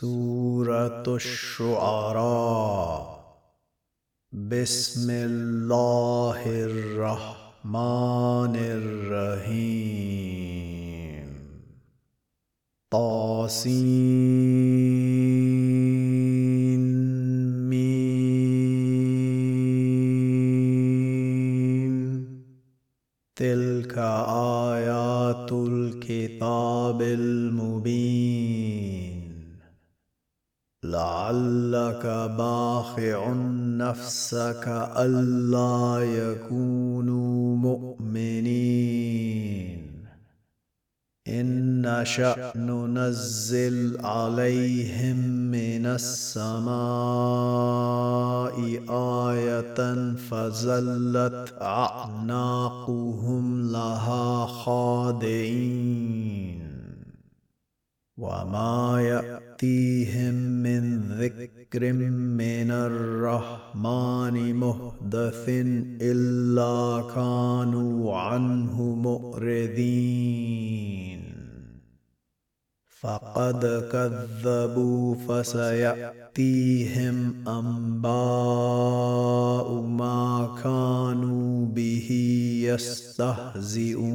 سورة الشعراء. بسم الله الرحمن الرحيم. طاسين ميم. تلك آيات الكتاب المبين. لعلك باخع نفسك ألا يكونوا مؤمنين. إن نشأ ننزل عليهم من السماء آية فزلت أعناقهم لها خاضعين وما ياتيهم من ذكر من الرحمن مهدث الا كانوا عنه مؤردين فقد كذبوا فسياتيهم انباء ما كانوا به يستهزئون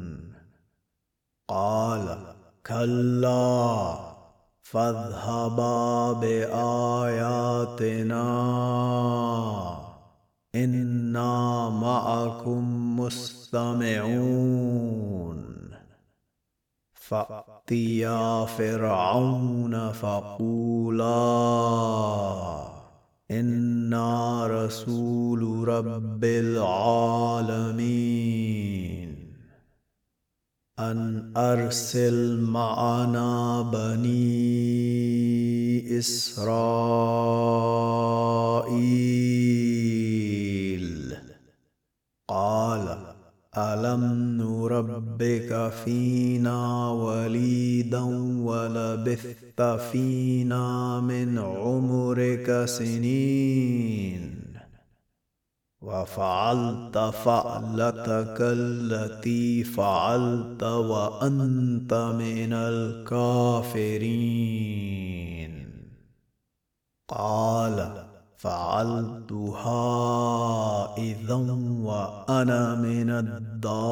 قال كلا فاذهبا بآياتنا. إنا معكم مستمعون. فأتيا فرعون فقولا إنا رسول رب العالمين. أن أرسل معنا بني إسرائيل. قال ألم نربك فينا وليدا ولبثت فينا من عمرك سنين؟ وفعلت فعلتك التي فعلت وأنت من الكافرين. قال فعلتها إذا وأنا من الضالين.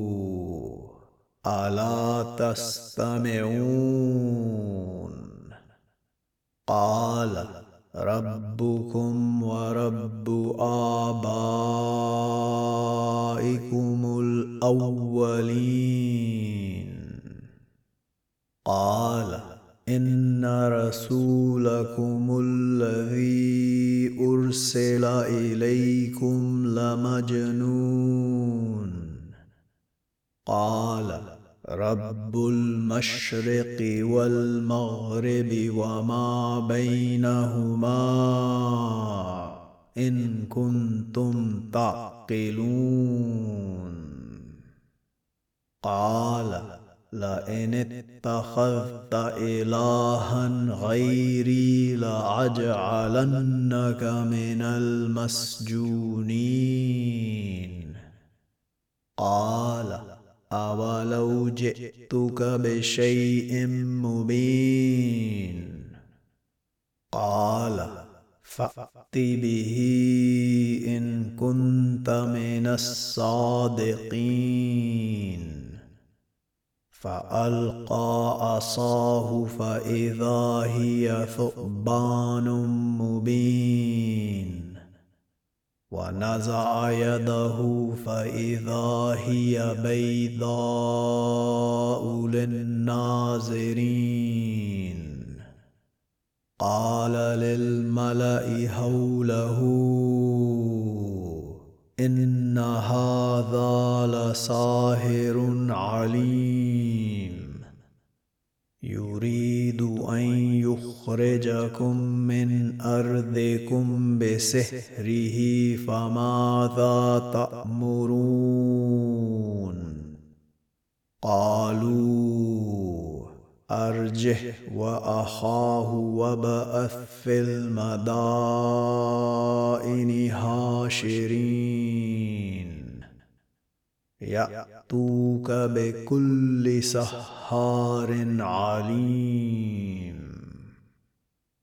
الا تستمعون؟ قال ربكم ورب آبائكم الأولين. قال إن رسولكم الذي أرسل إليكم لمجنون. قال رب المشرق والمغرب وما بينهما إن كنتم تعقلون. قال لئن اتخذت الها غيري لأجعلنك من المسجونين. قال أولو جئتك بشيء مبين. قال فأت به إن كنت من الصادقين. فألقى عصاه فإذا هي ثعبان مبين. ونزع يده فإذا هي بيضاء للناظرين. قال للملأ حوله إن هذا لساهر عليم. يريد أن يخرجكم من أرضكم بسحره فماذا تأمرون؟ قالوا أرجه وأخاه وبأث في المدائن هاشرين يأتوك بكل سحار عليم.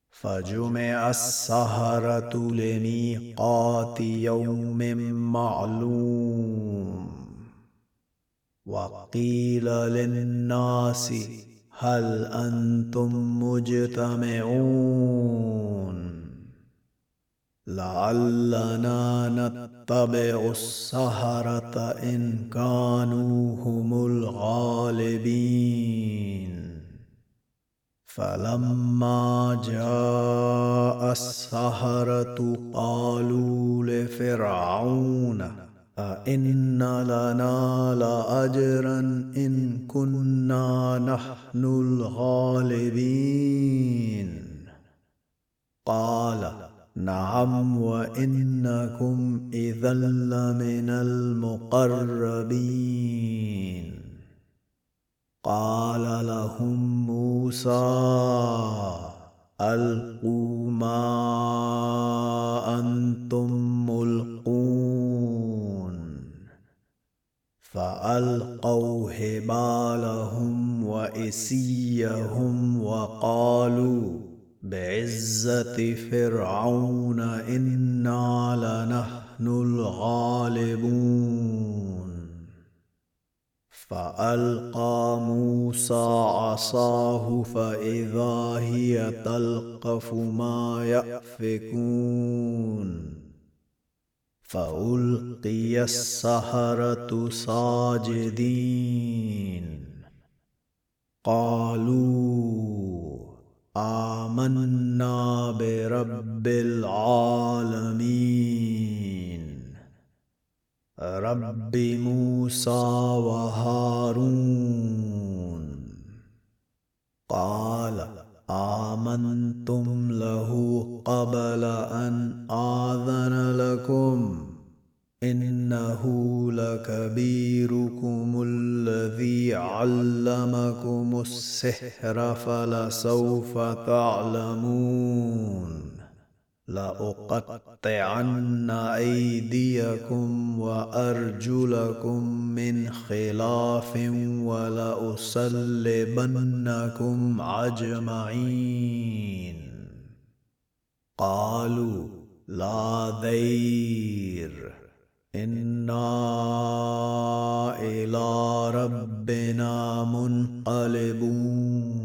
فجمع السهرة لميقات يوم معلوم. وقيل للناس هل أنتم مجتمعون؟ لعلنا نتبع السهرة إن كانوا هم الغالبين. فلما جاء السهرة قالوا لفرعون أئن لنا لأجرا إن كنا نحن الغالبين؟ قال نعم وإنكم إذا لمن المقربين. قال لهم موسى ألقوا ما أنتم ملقون. فألقوا حبالهم وإسيهم وقالوا بعزة فرعون إنا لنحن الغالبون. فألقى موسى عصاه فإذا هي تلقف ما يأفكون. فألقي السحرة ساجدين. قالوا آمنا برب العالمين. رب موسى وهارون. قال آمنتم له قبل أن آذن لكم. إنه لكبيركم الذي علمكم السحر فلسوف تعلمون. لأقطعن أيديكم وأرجلكم من خلاف ولأصلبنكم أجمعين. قالوا لا ذير إنا إلى ربنا منقلبون.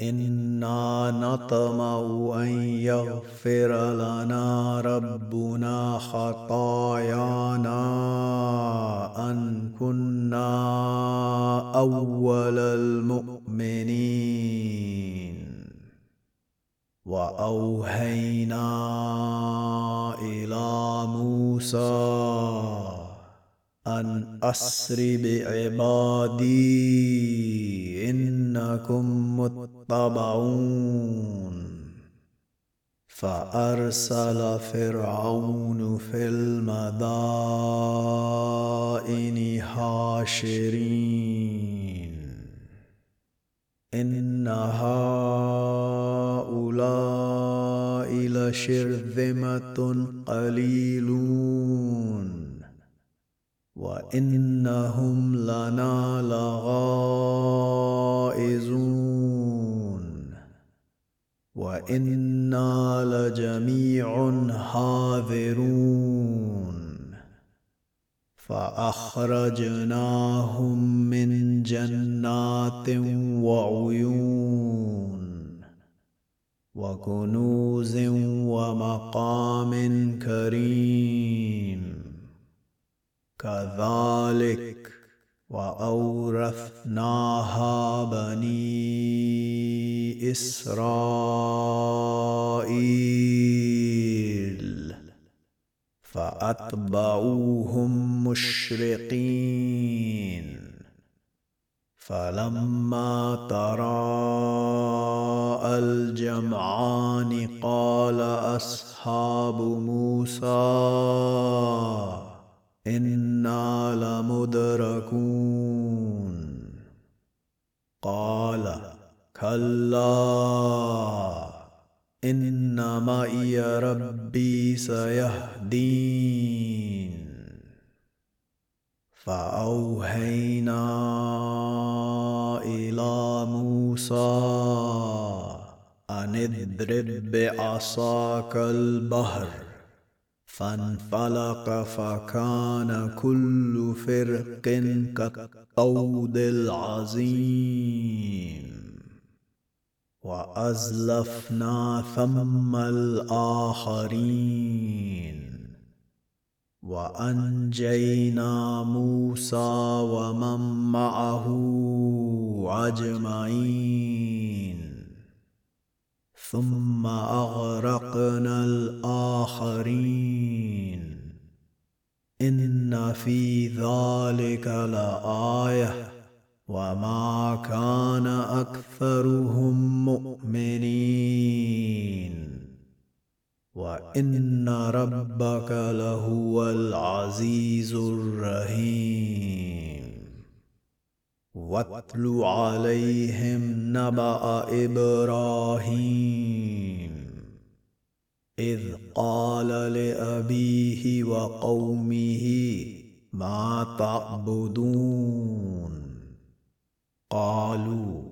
أنا نطمع ان يغفر لنا ربنا خطايانا ان كنا اول المؤمنين. وأوهينا إلى موسى أن أسر بعبادي إنكم متبعون. فأرسل فرعون في المدائن حاشرين. إن هؤلاء لشرذمة قليلون وانهم لنا لغائزون وأنا لجميع حاذرون فأخرجناهم من جنات وعيون وكنوز ومقام كريم. كذلك وأورثناها بني إسرائيل. فأتبعوهم مشرقين. فلما تراءى الجمعان قال أصحاب موسى إنا لمدركون. قال كلا. ان معي ربي سيهدين. فأوهينا إلى موسى أن اضرب بعصاك البحر فانفلق فكان كل فرق كالطود العظيم. وأزلفنا ثم الآخرين. وأنجينا موسى ومن معه أجمعين. ثم أغرقنا الآخرين. إن في ذلك لآية وما كان اكثرهم مؤمنين وان ربك لهو العزيز الرحيم واتل عليهم نبأ إبراهيم إذ قال لأبيه وقومه ما تعبدون قالوا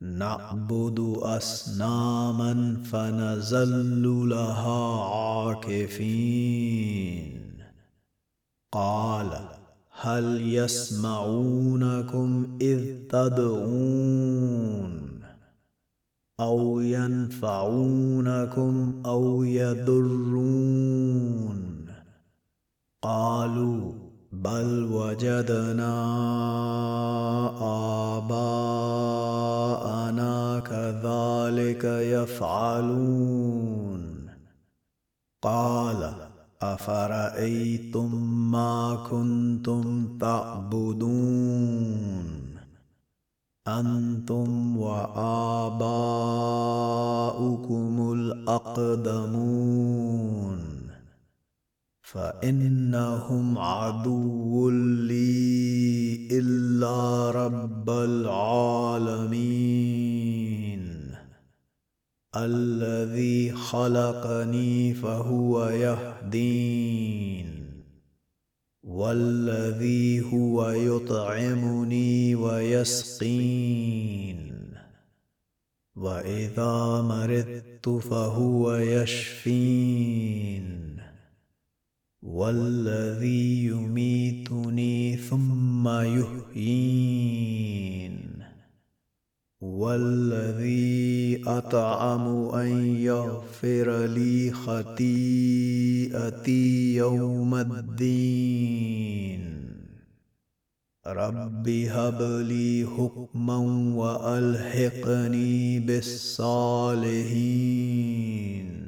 نعبد أصناما فنزل لها عاكفين. قال هل يسمعونكم إذ تدعون أو ينفعونكم أو يضرون؟ قالوا بل وجدنا آباءنا كذلك يفعلون. قال أفرأيتم ما كنتم تعبدون؟ أنتم وآباؤكم الأقدمون. فإنهم عدو لي إلا رب العالمين. الذي خلقني فهو يهدين. والذي هو يطعمني ويسقين. وإذا مرضت فهو يشفين. والذي يميتني ثم يحيين. والذي أطعم أن يغفر لي خطيئتي يوم الدين. رب هب لي حكما وألحقني بالصالحين.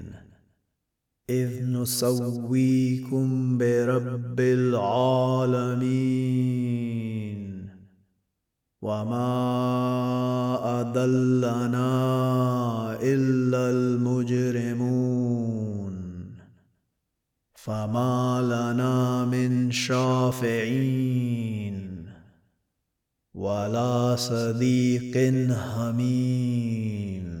إذ نسويكم برب العالمين. وما اضلنا إلا المجرمون. فما لنا من شافعين. ولا صديق حميم.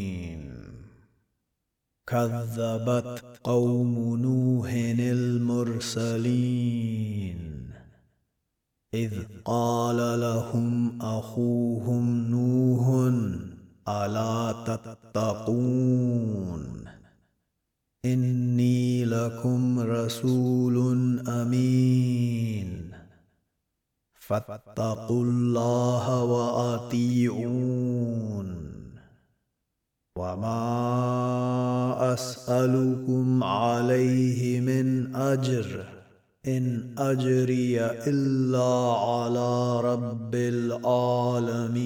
كذبت قوم نوح المرسلين. إذ قال لهم أخوهم نوح ألا تتقون؟ إني لكم رسول أمين. فاتقوا الله وأطيعون. وما اسالكم عليه من اجر ان اجري الا على رب العالمين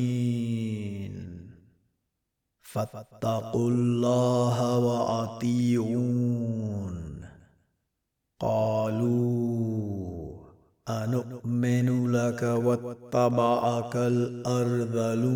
فاتقوا الله واطيعون قالوا انؤمن لك واتبعك الارذلون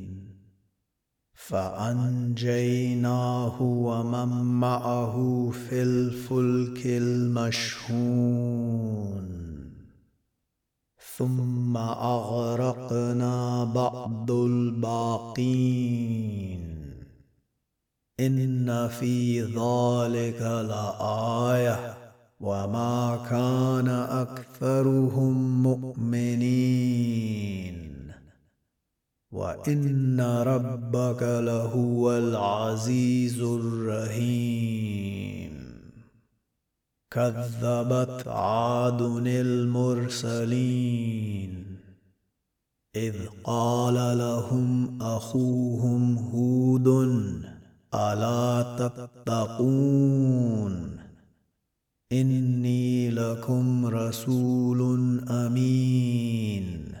فأنجيناه ومن معه في الفلك المشحون. ثم أغرقنا بعد الباقين. إن في ذلك لآية. وما كان أكثرهم مؤمنين. وإن ربك لهو العزيز الرحيم. كذبت عاد المرسلين. إذ قال لهم أخوهم هود ألا تتقون؟ إني لكم رسول أمين.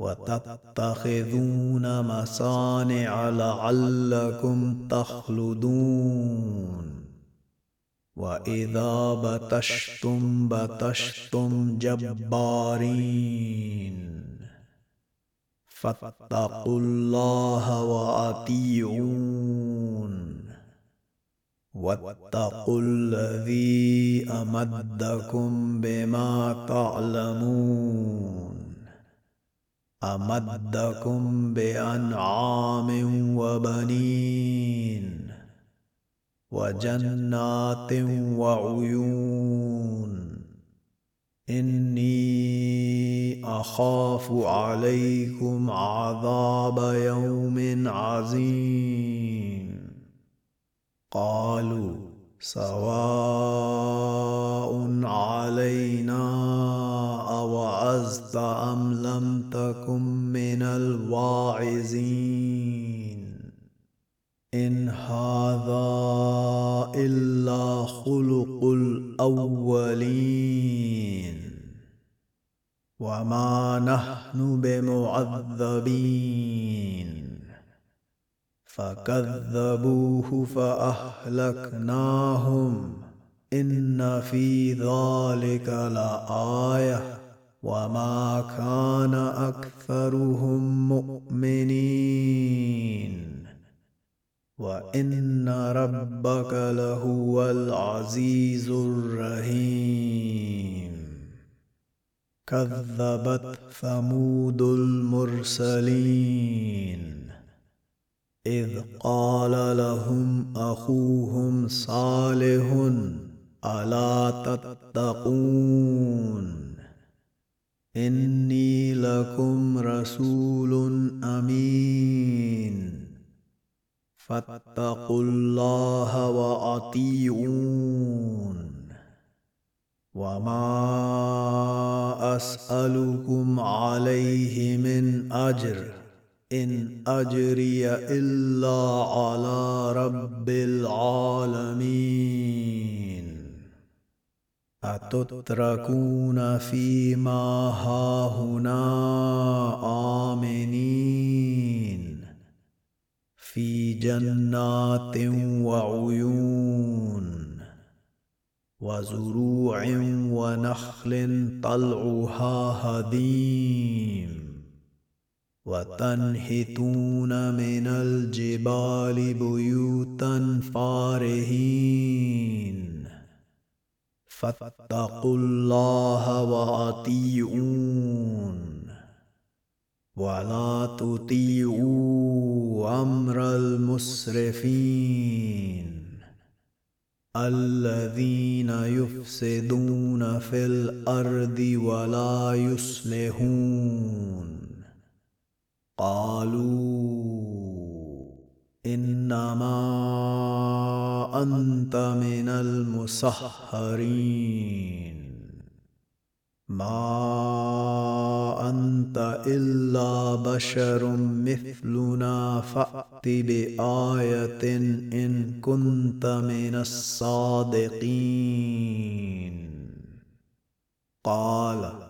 وتتخذون مصانع لعلكم تخلدون. وإذا بطشتم بطشتم جبارين. فاتقوا الله وأطيعون. واتقوا الذي أمدكم بما تعلمون. أمدكم بأنعام وبنين وجنات وعيون. إني أخاف عليكم عذاب يوم عظيم. قالوا سواء علينا أوعزت أم لم تكن من الواعزين. إن هذا إلا خلق الأولين. وما نحن بمعذبين. فكذبوه فاهلكناهم ان في ذلك لايه وما كان اكثرهم مؤمنين وان ربك لهو العزيز الرحيم كذبت ثمود المرسلين إذ قال لهم أخوهم صالح ألا تتقون؟ إني لكم رسول أمين. فاتقوا الله وأطيعون. وما أسألكم عليه من أجر. إن أجري إلا على رب العالمين. أتتركون فيما هاهنا آمنين. في جنات وعيون وزروع ونخل طلعها هديم. وتنحتون من الجبال بيوتا فارهين. فاتقوا الله وأطيعون. ولا تطيعوا أمر المسرفين. الذين يفسدون في الأرض ولا يصلحون. قالوا إنما أنت من المسحرين. ما أنت إلا بشر مثلنا فأت بآية إن كنت من الصادقين. قال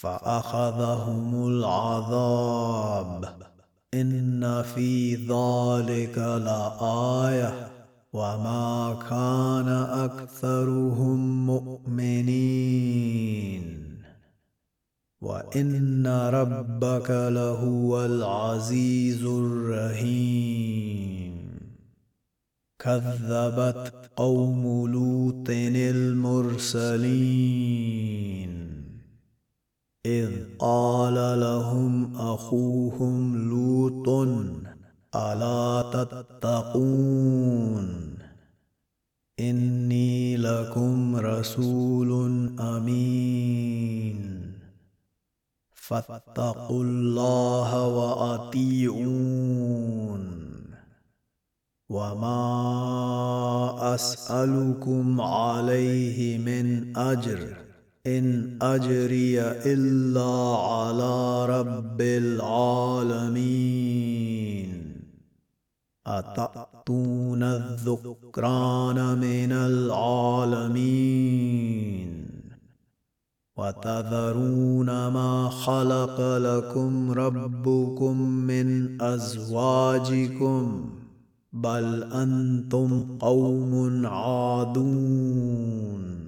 فأخذهم العذاب. إن في ذلك لآية. وما كان أكثرهم مؤمنين. وإن ربك لهو العزيز الرحيم. كذبت قوم لوط المرسلين. إذ قال لهم أخوهم لوط ألا تتقون؟ إني لكم رسول أمين. فاتقوا الله وأطيعون. وما أسألكم عليه من أجر. إن أجري إلا على رب العالمين. أتأتون الذكران من العالمين؟ وتذرون ما خلق لكم ربكم من أزواجكم؟ بل أنتم قوم عادون.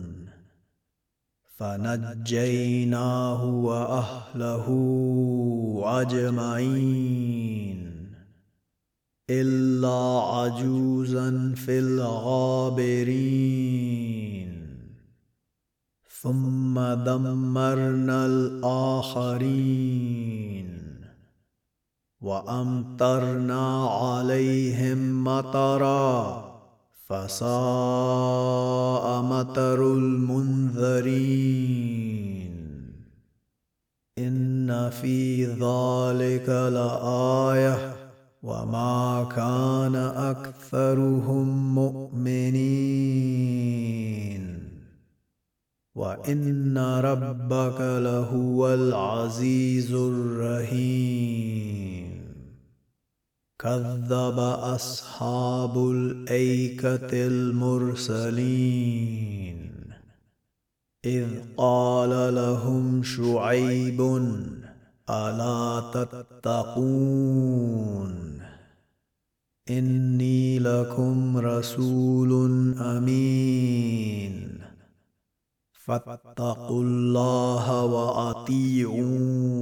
فنجيناه وأهله أجمعين إلا عجوزا في الغابرين. ثم دمرنا الآخرين. وأمطرنا عليهم مطرا. فساء مطر المنذرين. إن في ذلك لآية. وما كان أكثرهم مؤمنين. وإن ربك لهو العزيز الرحيم. كذب أصحاب الأيكة المرسلين. إذ قال لهم شعيب ألا تتقون؟ إني لكم رسول أمين. فاتقوا الله وأطيعون.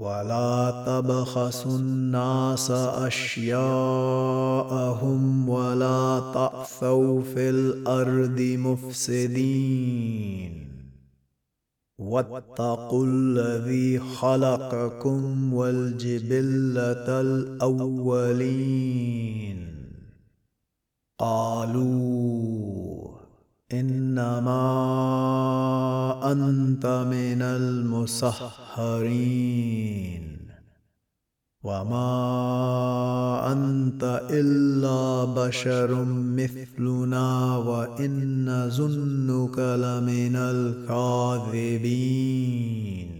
ولا تبخسوا الناس اشياءهم ولا تعثوا في الأرض مفسدين واتقوا الذي خلقكم والجبله الاولين قالوا إنما أنت من المسحرين. وما أنت إلا بشر مثلنا وإن نظنك لمن الكاذبين.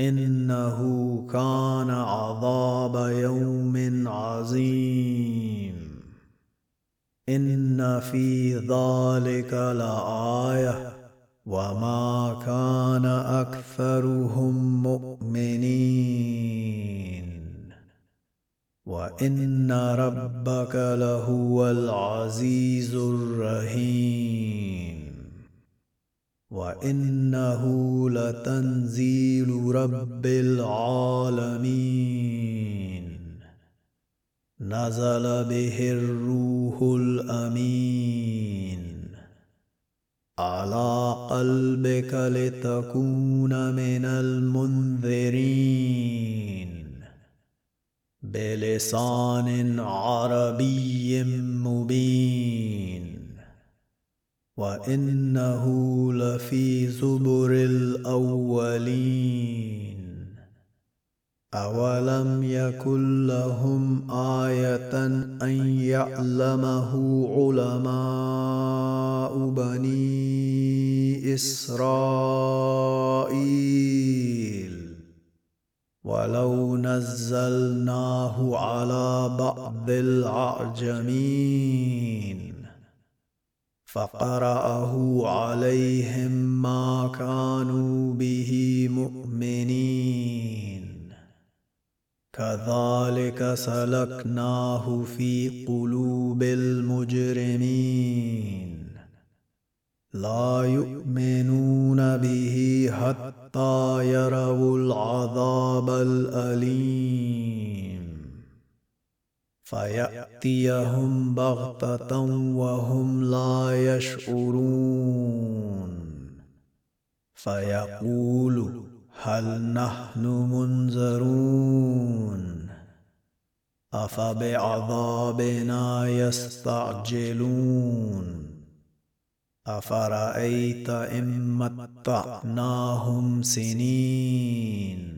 إنه كان عذاب يوم عظيم. إن في ذلك لآية. وما كان أكثرهم مؤمنين. وإن ربك لهو العزيز الرحيم. وإنه لتنزيل رب العالمين. نزل به الروح الأمين. على قلبك لتكون من المنذرين. بلسان عربي مبين. وإنه لفي زبر الأولين. أولم يكن لهم آية أن يعلمه علماء بني إسرائيل؟ ولو نزلناه على بعض الأعجمين. فقرأه عليهم ما كانوا به مؤمنين. كذلك سلكناه في قلوب المجرمين. لا يؤمنون به حتى يروا العذاب الأليم. فياتيهم بغته وهم لا يشعرون فيقول هل نحن منذرون افبعذابنا يستعجلون افرايت ان متعناهم سنين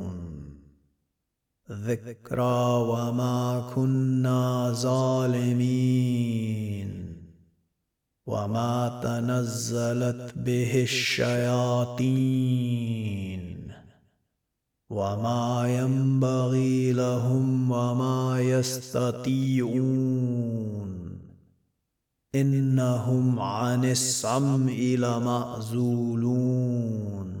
ذكرى وما كنا ظالمين. وما تنزلت به الشياطين. وما ينبغي لهم وما يستطيعون. إنهم عن السمع لمعزولون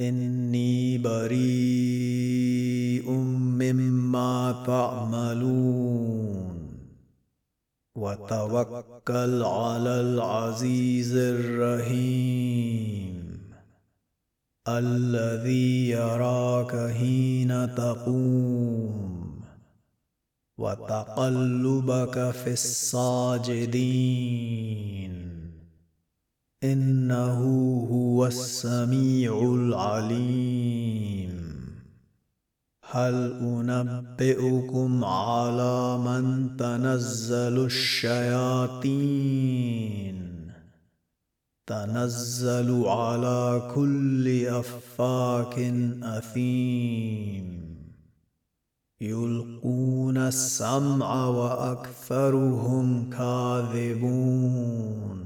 إني بريء مما تعملون. وتوكل على العزيز الرحيم الذي يراك حين تقوم. وتقلبك في الساجدين. إنه هو السميع العليم. هل أنبئكم على من تنزل الشياطين؟ تنزل على كل أفاك أثيم. يلقون السمع وأكثرهم كاذبون.